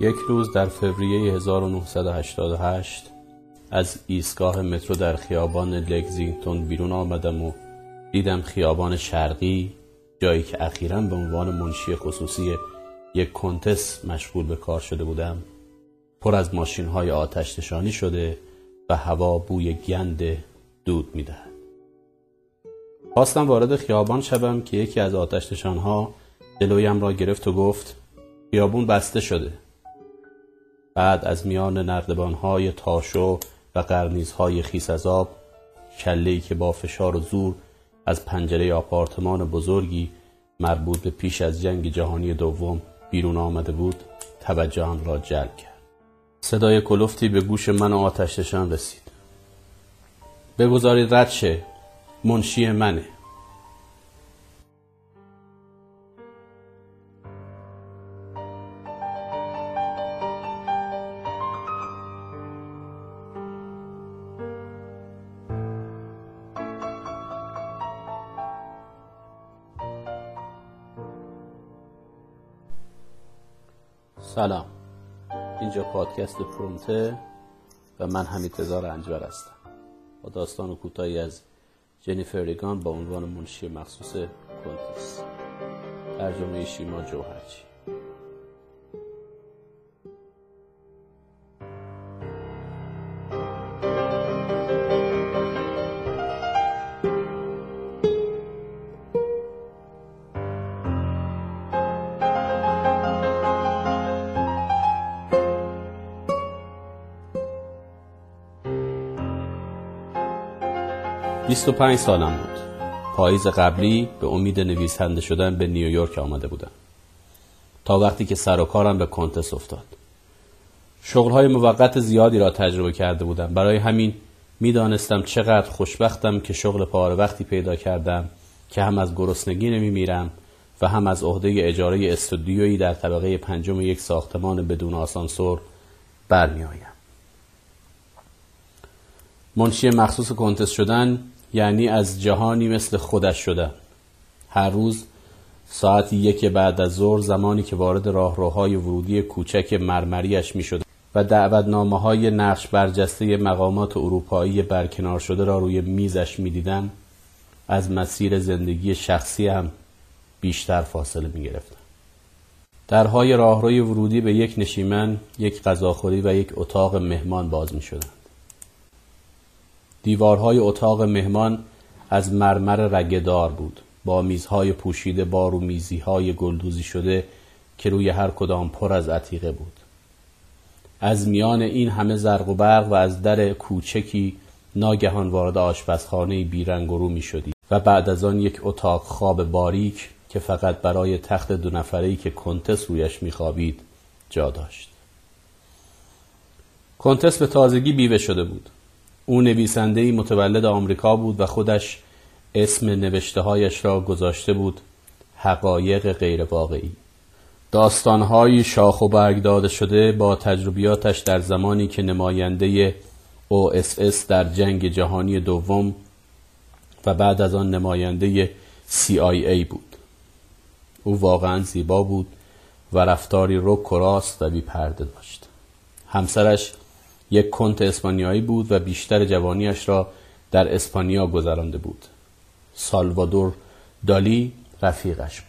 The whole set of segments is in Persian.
یک روز در فوریه 1988 از ایستگاه مترو در خیابان لگزینگتون بیرون آمدم و دیدم خیابان شرقی جایی که اخیرا به عنوان منشی خصوصی یک کنتس مشغول به کار شده بودم. پر از ماشین های آتش نشانی شده و هوا بوی گند دود می‌دهد. خواستم وارد خیابان شوم که یکی از آتش ها جلویم را گرفت و گفت خیابون بسته شده. بعد از میان نردبان های تاشو و قرنیز های خیس از آب کلهی که با فشار و زور از پنجره آپارتمان بزرگی مربوط به پیش از جنگ جهانی دوم بیرون آمده بود توجه آن را جلب کرد. صدای کلفتی به گوش من آتششان رسید. بگذارید رد شه. منشی منه. سلام. اینجا پادکست پرومته و من حمید تزار انجبر هستم. با داستان کوتاهی از جنیفر ریگان با عنوان منشی مخصوص کنتس ترجمه شیما جوهرچی. 25 سالم بود. پاییز قبلی به امید نویسنده شدن به نیویورک آمده بودم. تا وقتی که سر و کارم به کنتس افتاد. شغلهای موقت زیادی را تجربه کرده بودم. برای همین می‌دانستم چقدر خوشبختم که شغل پاره وقتی پیدا کردم که هم از گرسنگی نمیمیرم و هم از عهده اجاره استودیویی در طبقه پنجم یک ساختمان بدون آسانسور برمیآیم. منشی مخصوص کنتس شدن یعنی از جهانی مثل خودش شدن هر روز ساعت یک بعد از ظهر زمانی که وارد راهروهای ورودی کوچک مرمریش می شد و دعوتنامه های نقش برجسته مقامات اروپایی برکنار شده را روی میزش می دیدم از مسیر زندگی شخصی هم بیشتر فاصله می گرفتم. درهای راهروی ورودی به یک نشیمن، یک غذاخوری و یک اتاق مهمان باز می شدن. دیوارهای اتاق مهمان از مرمر رگدار بود. با میزهای پوشیده با میزیهای گلدوزی شده که روی هر کدام پر از عتیقه بود. از میان این همه زرق و برق و از در کوچکی ناگهان وارد آشپزخانه بیرنگ رو می شدی و بعد از آن یک اتاق خواب باریک که فقط برای تخت دو نفرهی که کنتس رویش میخوابید جا داشت. کنتس به تازگی بیوه شده بود. او نویسنده متولد آمریکا بود و خودش اسم نوشته هایش را گذاشته بود حقایق غیر واقعی داستانهایی شاخ و برگ داده شده با تجربیاتش در زمانی که نماینده OSS در جنگ جهانی دوم و بعد از آن نماینده CIA بود. او واقعا زیبا بود و رفتاری رک و راست و بی پرده داشت. همسرش یک کنت اسپانیایی بود و بیشتر جوانیش را در اسپانیا گذرانده بود. سالوادور دالی رفیقش بود.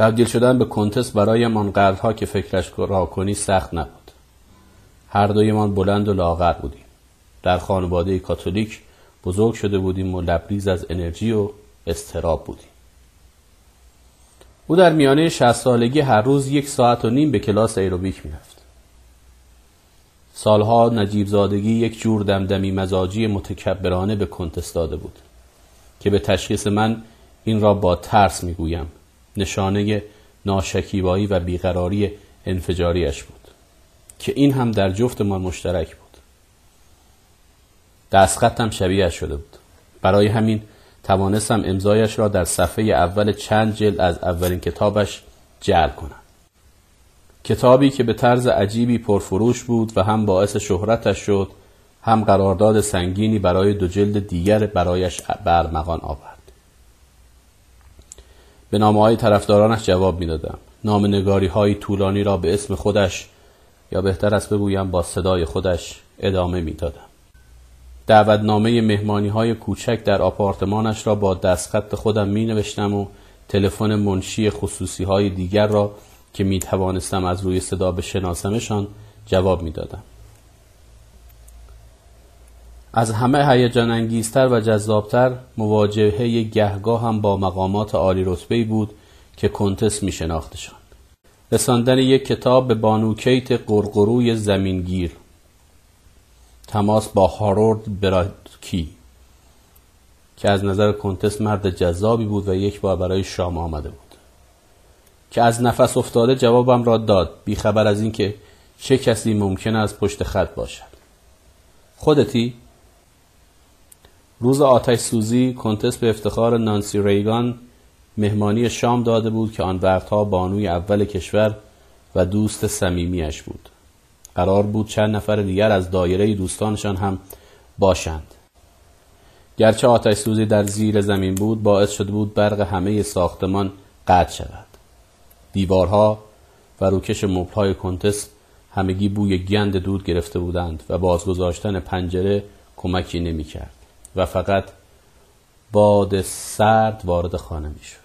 تبدیل شدن به کنتس برای قدرها که فکرش را کنی سخت نبود. هر دویمان بلند و لاغر بودیم. در خانواده کاتولیک بزرگ شده بودیم و لبریز از انرژی و استراب بودیم. او در میانه شهست سالگی هر روز یک ساعت و نیم به کلاس ایروبیک می‌رفت. سالها نجیب زادگی یک جور دمدمی مزاجی متکبرانه به کنتس داده بود که به تشخیص من این را با ترس می‌گویم. نشانه ناشکیبایی و بیقراری انفجاریش بود که این هم در جفتمان مشترک بود. دستخطم شبیه شده بود. برای همین توانستم امضایش را در صفحه اول چند جلد از اولین کتابش جعل کنم. کتابی که به طرز عجیبی پرفروش بود و هم باعث شهرتش شد هم قرارداد سنگینی برای دو جلد دیگر برایش برمغان آورد. به نامه های طرفدارانش جواب می‌دادم نام نگاری های طولانی را به اسم خودش یا بهتر است بگویم با صدای خودش ادامه می‌دادم دعوتنامه مهمانی های کوچک در آپارتمانش را با دستخط خودم می نوشتم و تلفن منشی خصوصی های دیگر را که می توانستم از روی صدا بشناسمشان جواب می دادم. از همه هیجان انگیزتر و جذابتر مواجهه گهگاه هم با مقامات عالی رتبه بود که کنتس می شناختشان. رساندن یک کتاب به بانوکیت قرقروی زمینگیر. تماس با هارورد براکی که از نظر کنتس مرد جذابی بود و یک بار برای شام آمده بود. که از نفس افتاده جوابم را داد بیخبر از اینکه چه کسی ممکن از پشت خط باشد. خودتی؟ روز آتش سوزی کنتس به افتخار نانسی ریگان مهمانی شام داده بود که آن وقتها بانوی اول کشور و دوست صمیمیش بود. قرار بود چند نفر دیگر از دایره دوستانشان هم باشند. گرچه آتش سوزی در زیر زمین بود باعث شده بود برق همه ساختمان قطع شود. دیوارها و روکش مبلهای کنتس همگی بوی گند دود گرفته بودند و بازگذاشتن پنجره کمکی نمی‌کرد. و فقط باد سرد وارد خانه می‌شد.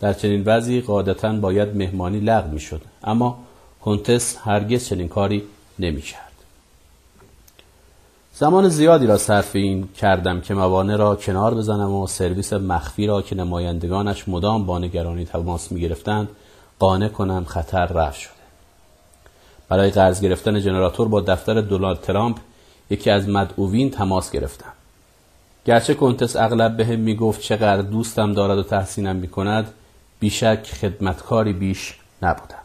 در چنین وضعی قاعدتا باید مهمانی لغو می‌شد اما کنتس هرگز چنین کاری نمی‌کرد. زمان زیادی را صرف این کردم که موانع را کنار بزنم و سرویس مخفی را که نمایندگانش مدام با نگرانی تماس می‌گرفتند قانع کنم خطر رفت شده. برای قرض گرفتن جنراتور با دفتر دونالد ترامپ یکی از مدعوین تماس گرفتم گرچه کنتس اغلب به هم می‌گفت چقدر دوستم دارد و تحسینم می‌کند بیشک خدمتکاری بیش نبودم.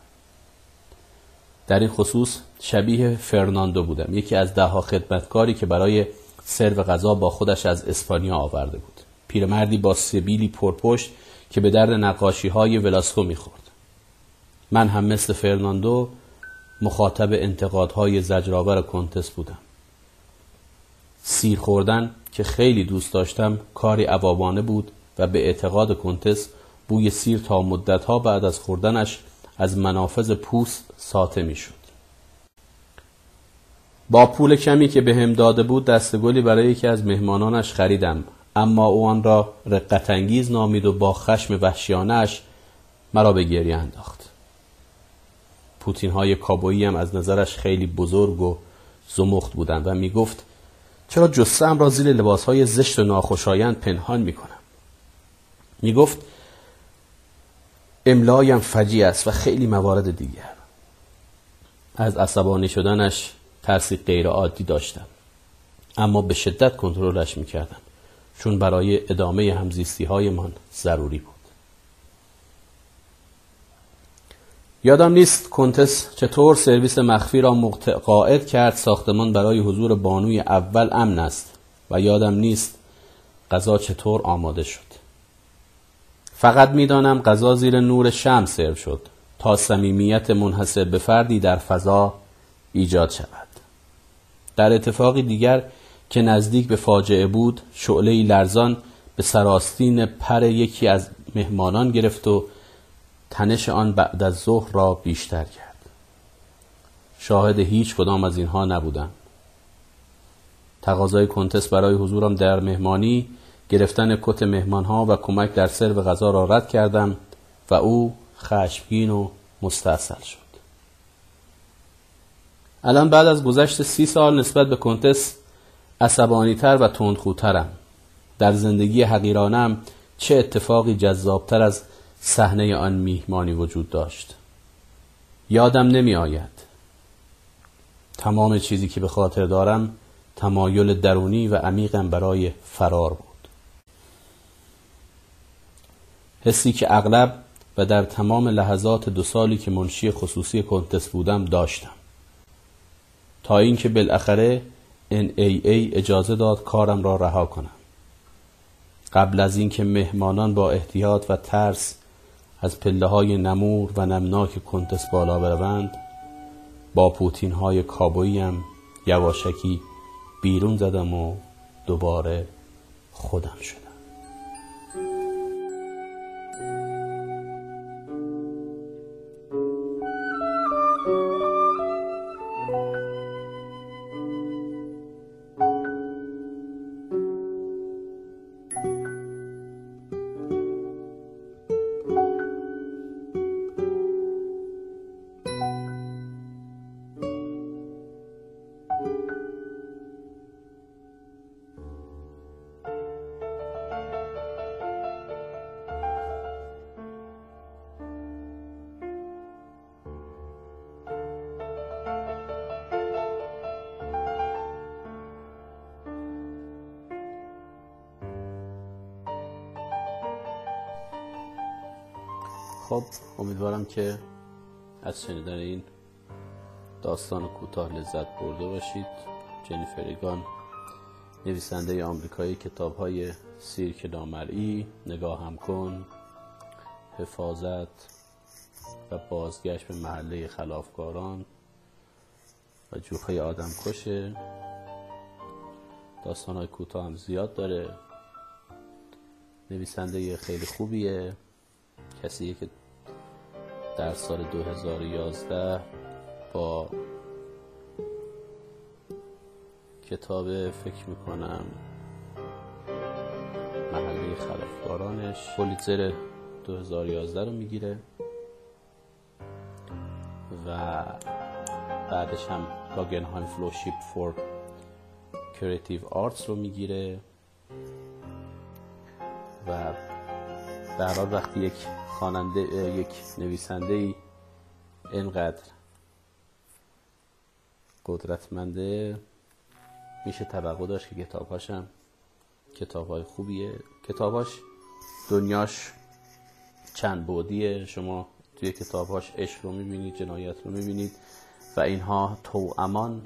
در این خصوص شبیه فرناندو بودم یکی از دهها خدمتکاری که برای سرو غذا با خودش از اسپانیا آورده بود. پیرمردی با سبیلی پرپشت که به درد نقاشی های ولاسکو می‌خورد. من هم مثل فرناندو مخاطب انتقادهای زجرآور کنتس بودم. سیر خوردن که خیلی دوست داشتم کاری عوابانه بود و به اعتقاد کنتس بوی سیر تا مدتها بعد از خوردنش از منافذ پوست ساطع می‌شد. با پول کمی که به داده بود دستگلی برای یکی از مهمانانش خریدم اما او آن را رقتانگیز نامید و با خشم وحشیانش مرا به گریه انداخت. پوتین های کابویی هم از نظرش خیلی بزرگ و زمخت بودند و می گفت چرا جسم را زیر لباس های زشت و ناخوشایند پنهان می کنم می گفت املایم فجی است و خیلی موارد دیگر. از عصبانی شدنش ترسی غیر عادی داشتم. اما به شدت کنترلش می‌کردم چون برای ادامه همزیستی من ضروری بود. یادم نیست کنتس چطور سرویس مخفی را قاعد کرد ساختمان برای حضور بانوی اول امن است و یادم نیست غذا چطور آماده شد. فقط می‌دانم غذا زیر نور شم سرو شد تا صمیمیت منحصر به فردی در فضا ایجاد شود. در اتفاقی دیگر که نزدیک به فاجعه بود شعله لرزان به سراستین پر یکی از مهمانان گرفت و تنش آن بعد از ظهر را بیشتر کرد. شاهد هیچ کدام از اینها نبودم. تقاضای کنتس برای حضورم در مهمانی گرفتن کت مهمانها و کمک در سرو غذا را رد کردم و او خشمگین و مستاصل شد. الان بعد از گذشت سی سال نسبت به کنتس عصبانیتر و تندخوترم. در زندگی حقیرانم چه اتفاقی جذابتر از صحنه آن میهمانی وجود داشت. یادم نمی آید تمام چیزی که به خاطر دارم تمایل درونی و عمیقم برای فرار بود. حسی که اغلب و در تمام لحظات دو سالی که منشی خصوصی کنتس بودم داشتم. تا اینکه بالاخره NAA اجازه داد کارم را رها کنم. قبل از اینکه مهمانان با احتیاط و ترس از پله های نمور و نمناک کنتس بالا بروند با پوتین های کابوییم یواشکی بیرون زدم و دوباره خودم شدم. خب امیدوارم که از شنیدن این داستان کوتاه لذت برده باشید. جنیفر ایگان نویسنده آمریکایی کتاب های سیرک نامرئی نگاه هم کن حفاظت و بازگشت به محله خلافکاران و جوخه آدم کشه. داستان های کوتاه هم زیاد داره. نویسنده خیلی خوبیه. کسیه که در سال 2011 با کتاب فکر می‌کنم محله خلافکارانش پولیتزر 2011 رو می‌گیره و بعدش هم لاگنهایم فلوشیپ فور creative arts رو می‌گیره و در حال وقتی یک خواننده یک نویسنده ای اینقدر قدرتمنده میشه توقع داشت که کتابهاش هم کتابهای خوبیه. کتابهاش دنیاش چند بودیه شما توی کتابهاش عشق رو می‌بینید جنایت رو می‌بینید و اینها تو امان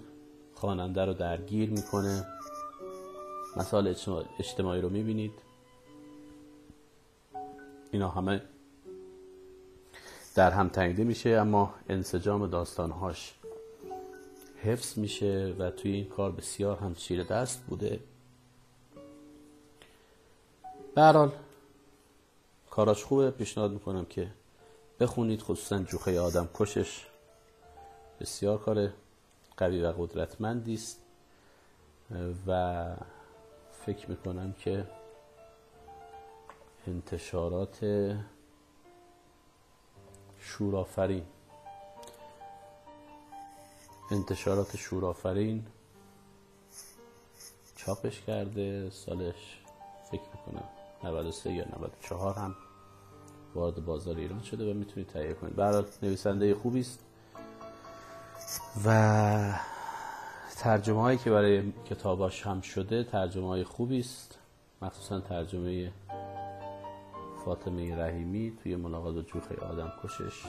خواننده رو درگیر می‌کنه. مسائل اجتماعی رو می‌بینید. اینا همه در هم تنیده میشه اما انسجام داستانهاش حفظ میشه و توی این کار بسیار هم چیره دست بوده. برحال کاراش خوبه. پیشنهاد می‌کنم که بخونید. خصوصا جوخه آدم کشش بسیار کار قوی و قدرتمندی است. و فکر می‌کنم که انتشارات شورافرین انتشارات شورافرین چاپش کرده سالش فکر می‌کنم 93 یا 94 هم وارد بازار ایران شده و می‌تونید تهیه کنید. برای نویسنده خوبی است و ترجمه هایی که برای کتاباش هم شده ترجمه های خوبی است. مخصوصا ترجمه فاطمه رحیمی توی ملاقات با جوخه آدم کشش.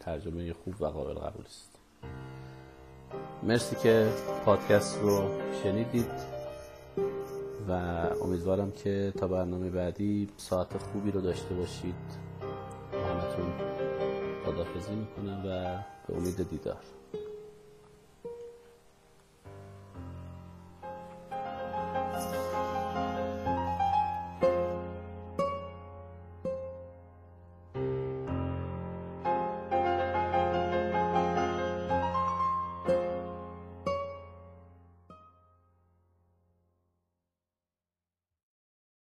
ترجمه خوب و قابل قبول است. مرسی که پادکست رو شنیدید و امیدوارم که تا برنامه بعدی ساعت خوبی رو داشته باشید. همتون خدافزی می‌کنم و به امید دیدار.